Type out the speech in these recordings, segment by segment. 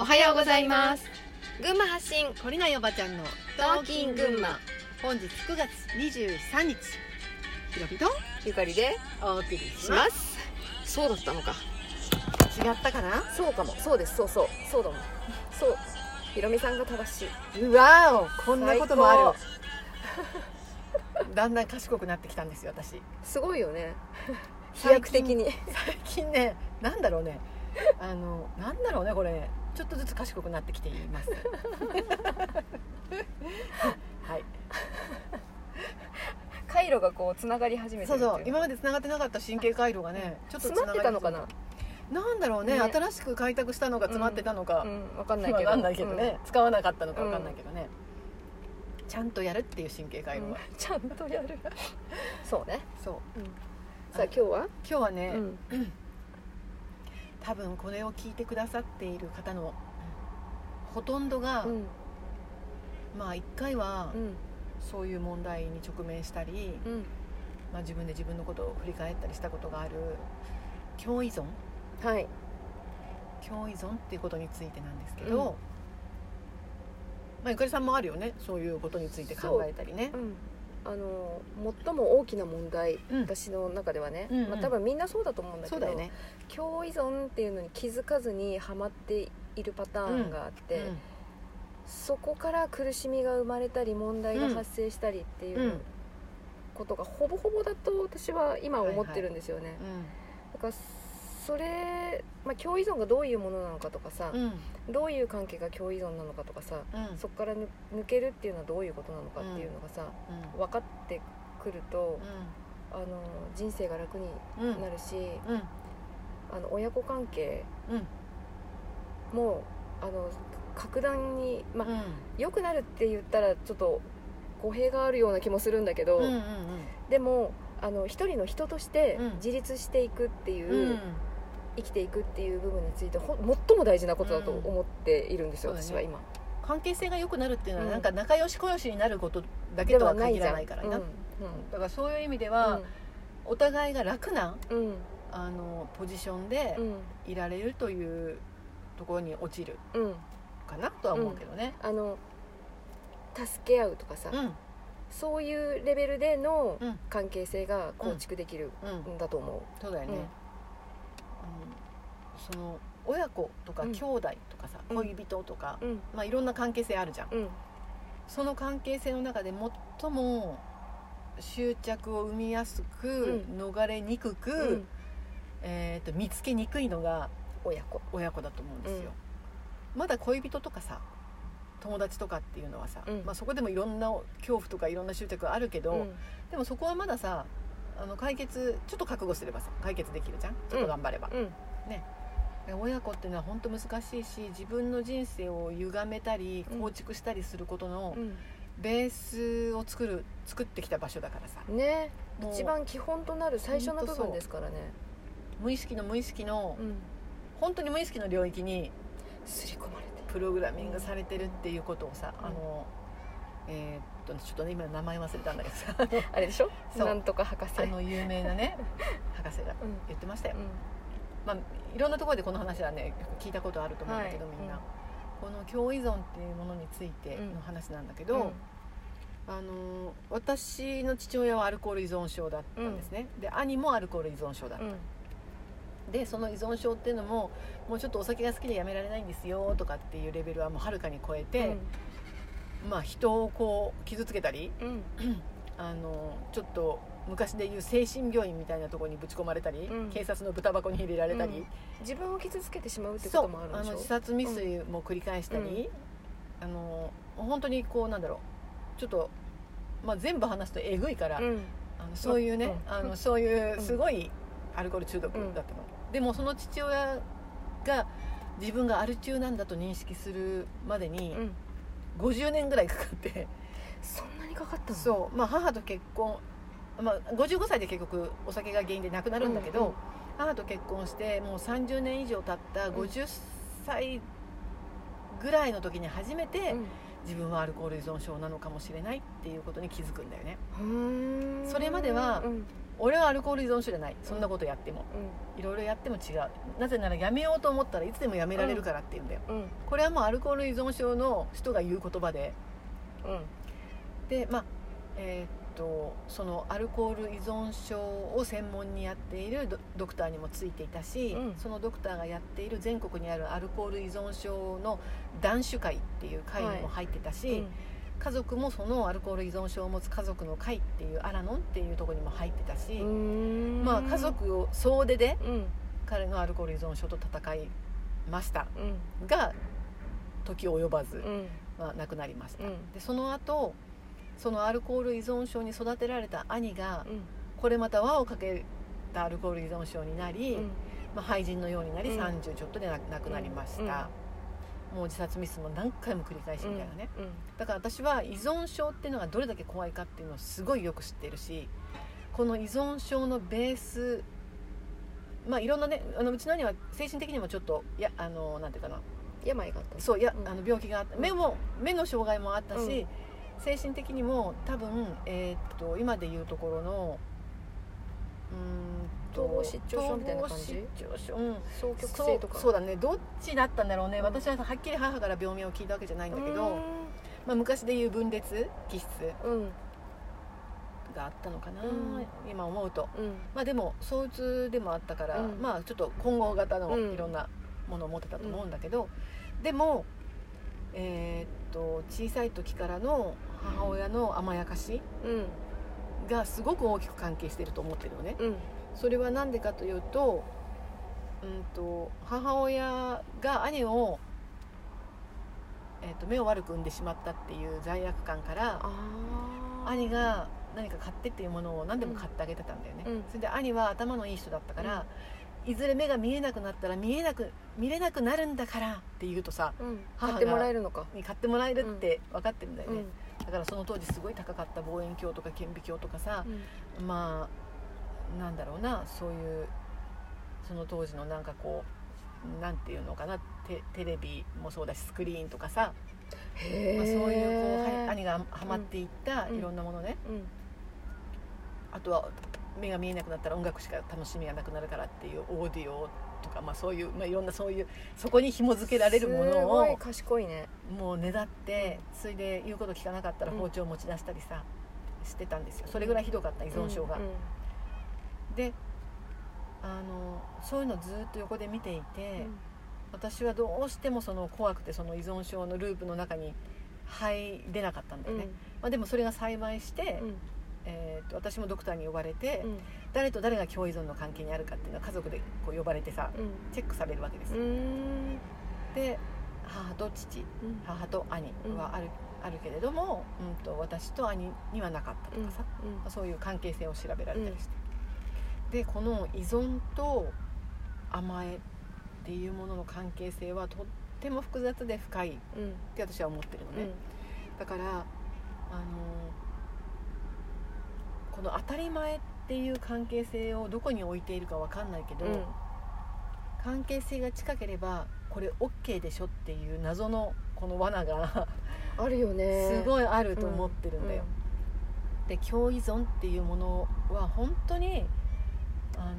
おはようございます。群馬発信懲りないおばちゃんのトーキン群馬。本日9月23日。ひろぴとゆかりでお送りししまます。そうだったのか。す違ったかな？そうかも。そうです。そうそう。そうだもん。そう。ひろみさんが正しい。うわおこんなこともあ最る だんだん賢くなってきたんですよ私。すごいよね。飛躍的に。最近ねなんだろうね。あのなんだろうねこれ。ねちょっとずつ賢くなってきています。はい。回路がこうつながり始めてそうそう。今まで繋がってなかった神経回路がねちょっと詰まってたのかな？なんだろうね。ね新しく開拓したのが詰まってたのか、うん。わかんないけど。わかんないけどね、使わなかったのかわかんないけどね、ちゃんとやるっていう神経回うん。路は、ちゃんとやる。そうね。そう。さあ今日は？今日はね、うん多分これを聞いてくださっている方のほとんどが、うん。まあ一回はうん。そういう問題に直面したり、うん。まあ、自分で自分のことを振り返ったりしたことがある共依存？はい。共依存っていうことについてなんですけど、うん。まあ、ゆかりさんもあるよねそういうことについて考えたりね。うんあの最も大きな問題、うん。私の中ではね、うんうん。まあ、多分みんなそうだと思うんだけどね。共依存っていうのに気づかずにはまっているパターンがあって、うんそこから苦しみが生まれたり問題が発生したりっていううん。ことがほぼほぼだと私は今思ってるんですよね、だからそれ、まあ、共依存がどういうものなのかとかさ、うん。どういう関係が共依存なのかとかさ、うん。そこからぬ抜けるっていうのはどういうことなのかっていうのがさ、うん。分かってくると、あの人生が楽にうんうんなるし、うん。あの親子関係うん。もあの格段に、まあうん。良くなるって言ったらちょっと語弊があるような気もするんだけど、うんうんでもあの一人の人としてうん。自立していくっていう、うんうん生きていくっていう部分についてほ最も大事なことだと思っているんですよ、うん私は今。関係性が良くなるっていうのはうん。なんか仲良し小良しになることだけとは限らないからな、うんだからそういう意味でうは、ん。お互いが楽なうん。あのポジションでうん。いられるというところに落ちるうん。かなとは思うけどね。あの助け合うとかさ、うん。そういうレベルでのうん。関係性が構築できるうん。ん。だと思そうだよね、その親子とかうん。兄弟とかさ、うん。恋人とか、う。うん。まあ、いろんな関係性あるじゃん。うん。その関係性の中で最も執着を生みやすく、う逃れにくく、うん。えー、と見つけにくいのが親子。親子だと思うんですよ、まだ恋人とかさ友達とかっていうのはさ、うん。まあ、そこでもいろんな恐怖とかいろんな執着あるけど、うん。でもそこはまださあの解決ちょっと覚悟すればさ解決できるじゃん。ちょっと頑張れば、うん。で親子っていうのは本当難しいし自分の人生を歪めたりうん。構築したりすることのうん。ベースを作る作ってきた場所だからさ。ね。一番基本となる最初の部分ですからね。無意識の無意識のうん。本当に無意識の領域に刷り込まれて。プログラミングされてるっていうことをさ、うん。あのえーっとちょっとね今名前忘れたんだけどさ。あれでしょ？なんとか博士。あの有名なね 博士がうん。言ってましたよ、うんまあ、いろんなところでこの話はね聞いたことあると思うんだけど、はい。みんな、この共依存っていうものについての話なんだけど、あの私の父親はアルコール依存症だったんですね、で兄もアルコール依存症だった、うん。でその依存症っていうのももうちょっとお酒が好きでやめられないんですよとかっていうレベルはもうはるかに超えて、まあ人をこう傷つけたりうん あのちょっと昔でいう精神病院みたいなところにぶち込まれたり、うん。警察の豚箱に入れられたり、うん。自分を傷つけてしまうってこともあるんでしょあの自殺未遂も繰り返したり、あの本当にこうなんだろう。ちょっと、まあ、全部話すとえぐいから、うん。あのそういうね、うん。あのそういうすごいアルコール中毒だったの、でもその父親が自分がアル中なんだと認識するまでにうん。50年ぐらいかかって、そんなにかかったの？そう、まあ、母と結婚、まあ、55歳で結局お酒が原因で亡くなるんだけど、うんうん。母と結婚してもう30年以上経った50歳ぐらいの時に初めて、自分はアルコール依存症なのかもしれないっていうことに気づくんだよね。うん。それまではうん。俺はアルコール依存症じゃない。そんなことやっても。いろいろやっても違う。なぜならやめようと思ったらいつでもやめられるからって言うんだよ、うん。これはもうアルコール依存症の人が言う言葉でうんでまあえーっとそのアルコール依存症を専門にやっているドドクターにもついていたし、うん。そのドクターがやっている全国にあるアルコール依存症の断酒会っていう会にも入ってたし、家族もそのアルコール依存症を持つ家族の会っていうアラノンっていうところにも入ってたし、うん。まあ家族を総出でうん。彼のアルコール依存症と戦いました。うん。が時及ばず、うん。まあ、亡くなりました、うん。でその後そのアルコール依存症に育てられた兄がうん。これまた輪をかけたアルコール依存症になり、うん。まあ、廃人のようになりうん。30ちょっとで亡亡くなりました、もう自殺ミスも何回も繰り返しみたいなね、うん。だから私は依存症っていうのがどれだけ怖いかっていうのをすごいよく知ってるしこの依存症のベースまあいろんなねあのうちの兄は精神的にもちょっといやあのなんていうかな。病があった。そういや、うん。あの病気があった。目も目の障害もあったし、うん精神的にも多分、えーっと今でいうところのうーんと統合失調症みたいな感じ？統合失調症うん。双極性とか。そうだね。どっちだったんだろうね、うん私ははっきり母から病名を聞いたわけじゃないんだけど、うん。まあ、昔でいう分裂気質うん。があったのかな、うん。今思うと。うん。まあでも相うつでもあったから、うん。まあちょっと混合型のうん。いろんなものを持ってたと思うんだけど、でもえーっと小さい時からの母親の甘やかしうん。がすごく大きく関係していると思ってるのね。うん。それは何でかというと,、うん、と母親が兄を、えーっと目を悪く産んでしまったっていう罪悪感から兄が何か買ってっていうものを何でも買ってあげてたんだよね、うん。それで兄は頭のいい人だったから、いずれ目が見えなくなったら見えなく見れなくなるんだからって言うとさうん。買ってもらえるのか。に買ってもらえるって分かってるんだよね、うん。だからその当時すごい高かった望遠鏡とか顕微鏡とかさ、うん。まあなんだろうなそういうその当時のなんかこうなんていうのかなテテレビもそうだしスクリーンとかさ、まあ、そういうこうは兄がハマっていったうん。いろんなものね、うん。あとは目が見えなくなったら音楽しか楽しみがなくなるからっていうオーディオとか、まあ、そういう、まあ、いろんなそういうそこに紐付けられるものすごいを賢いね。もうねだってそれで言うこと聞かなかったらうん包丁持ち出したりさしてたんですよ。それぐらいひどかった依存症が。うんであのそういうのずっと横で見ていて、うん。私はどうしてもその怖くてその依存症のループの中に入れなかったんだよね、まあ、でもそれが幸いして、うんえー、と私もドクターに呼ばれて、うん。誰と誰が共依存の関係にあるかっていうのは家族でこう呼ばれてさうん。チェックされるわけです、うん。で母と父うん母と兄はある,、あるけれども、うん、と私と兄にはなかったとかさ、まあそういう関係性を調べられたりして、でこの依存と甘えっていうものの関係性はとっても複雑で深いっうんうんて私は思ってるのね、だからあのこの当たり前っていう関係性をどこに置いているかわかんないけど、うん。関係性が近ければこれ OK でしょっていう謎のこの罠が あるよね。すごいあると思ってるんだよ、で共依存っていうものは本当にあの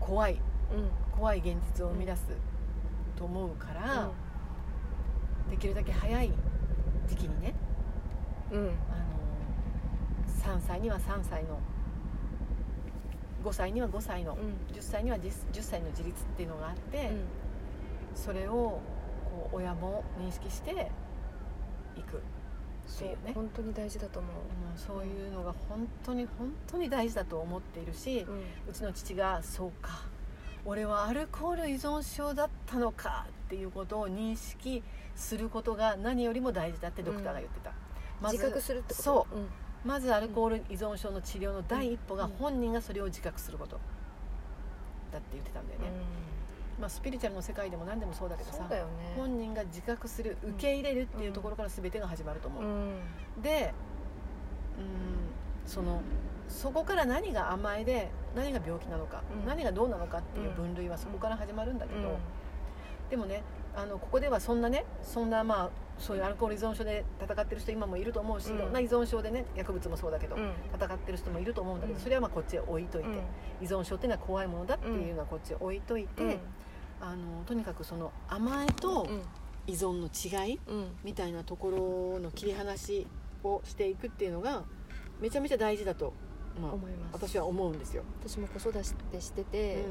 怖い。うん。怖い現実を生み出すと思うから、できるだけ早い時期にねうんうん。あの3歳には3歳の5歳には5歳の、うん。10歳には 10, 10歳の自立っていうのがあって、それをこう親も認識していくっていうね。本当に大事だと思う。うんそういうのが本当に本当に大事だと思っているし、うん。うちの父が「そうか俺はアルコール依存症だったのか」っていうことを認識することが何よりも大事だってドクターが言ってた、まず自覚するってこと？そう。うんまずアルコール依存症の治療の第一歩がうん本人がそれを自覚すること。だって言ってたんだよね、まあ、スピリチュアルの世界でも何でもそうだけどさね。本人が自覚する受け入れるっていうところから全てが始まると思う、うん。でうんそのそこから何が甘えで何が病気なのか、うん。何がどうなのかっていう分類はそこから始まるんだけど、でもねあのここではそんなねそんなまあそういうアルコール依存症で戦ってる人今もいると思うし、うん。いろんな依存症でね薬物もそうだけど、うん。戦ってる人もいると思うんだけど、うん。それはまあこっちへ置いといて、うん。依存症っていうのは怖いものだっていうのはこっちへ置いといて、うん。あのとにかくその甘えと依存の違いうん。みたいなところの切り離しをしていくっていうのがめちゃめちゃ大事だと、まあ、思います。私は思うんですよ。私も子育てしてて、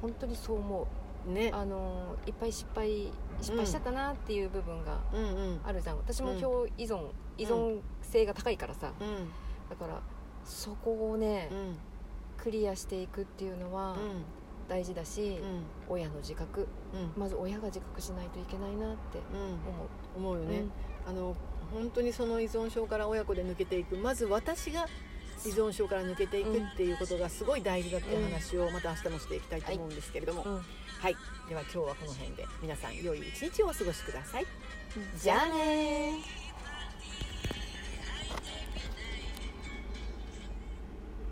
本当にそう思う。ん、ね。うあのいっぱい失敗失敗しちゃったなっていう部分がうんうん。あるじゃん。私もうん。今日依存、依存性が高いからさ。うん。だからそこをね、うん。クリアしていくっていうのは大事だし、うん。親の自覚。うん。まず親が自覚しないといけないなってうん。思う。思うよね、あの本当にその依存症から親子で抜けていく。まず私が依存症から抜けていくっていうことがすごい大事だっていう話をまた明日もしていきたいと思うんですけれども、うんうんはい。では今日はこの辺で。皆さん良い一日をお過ごしください。じゃあねー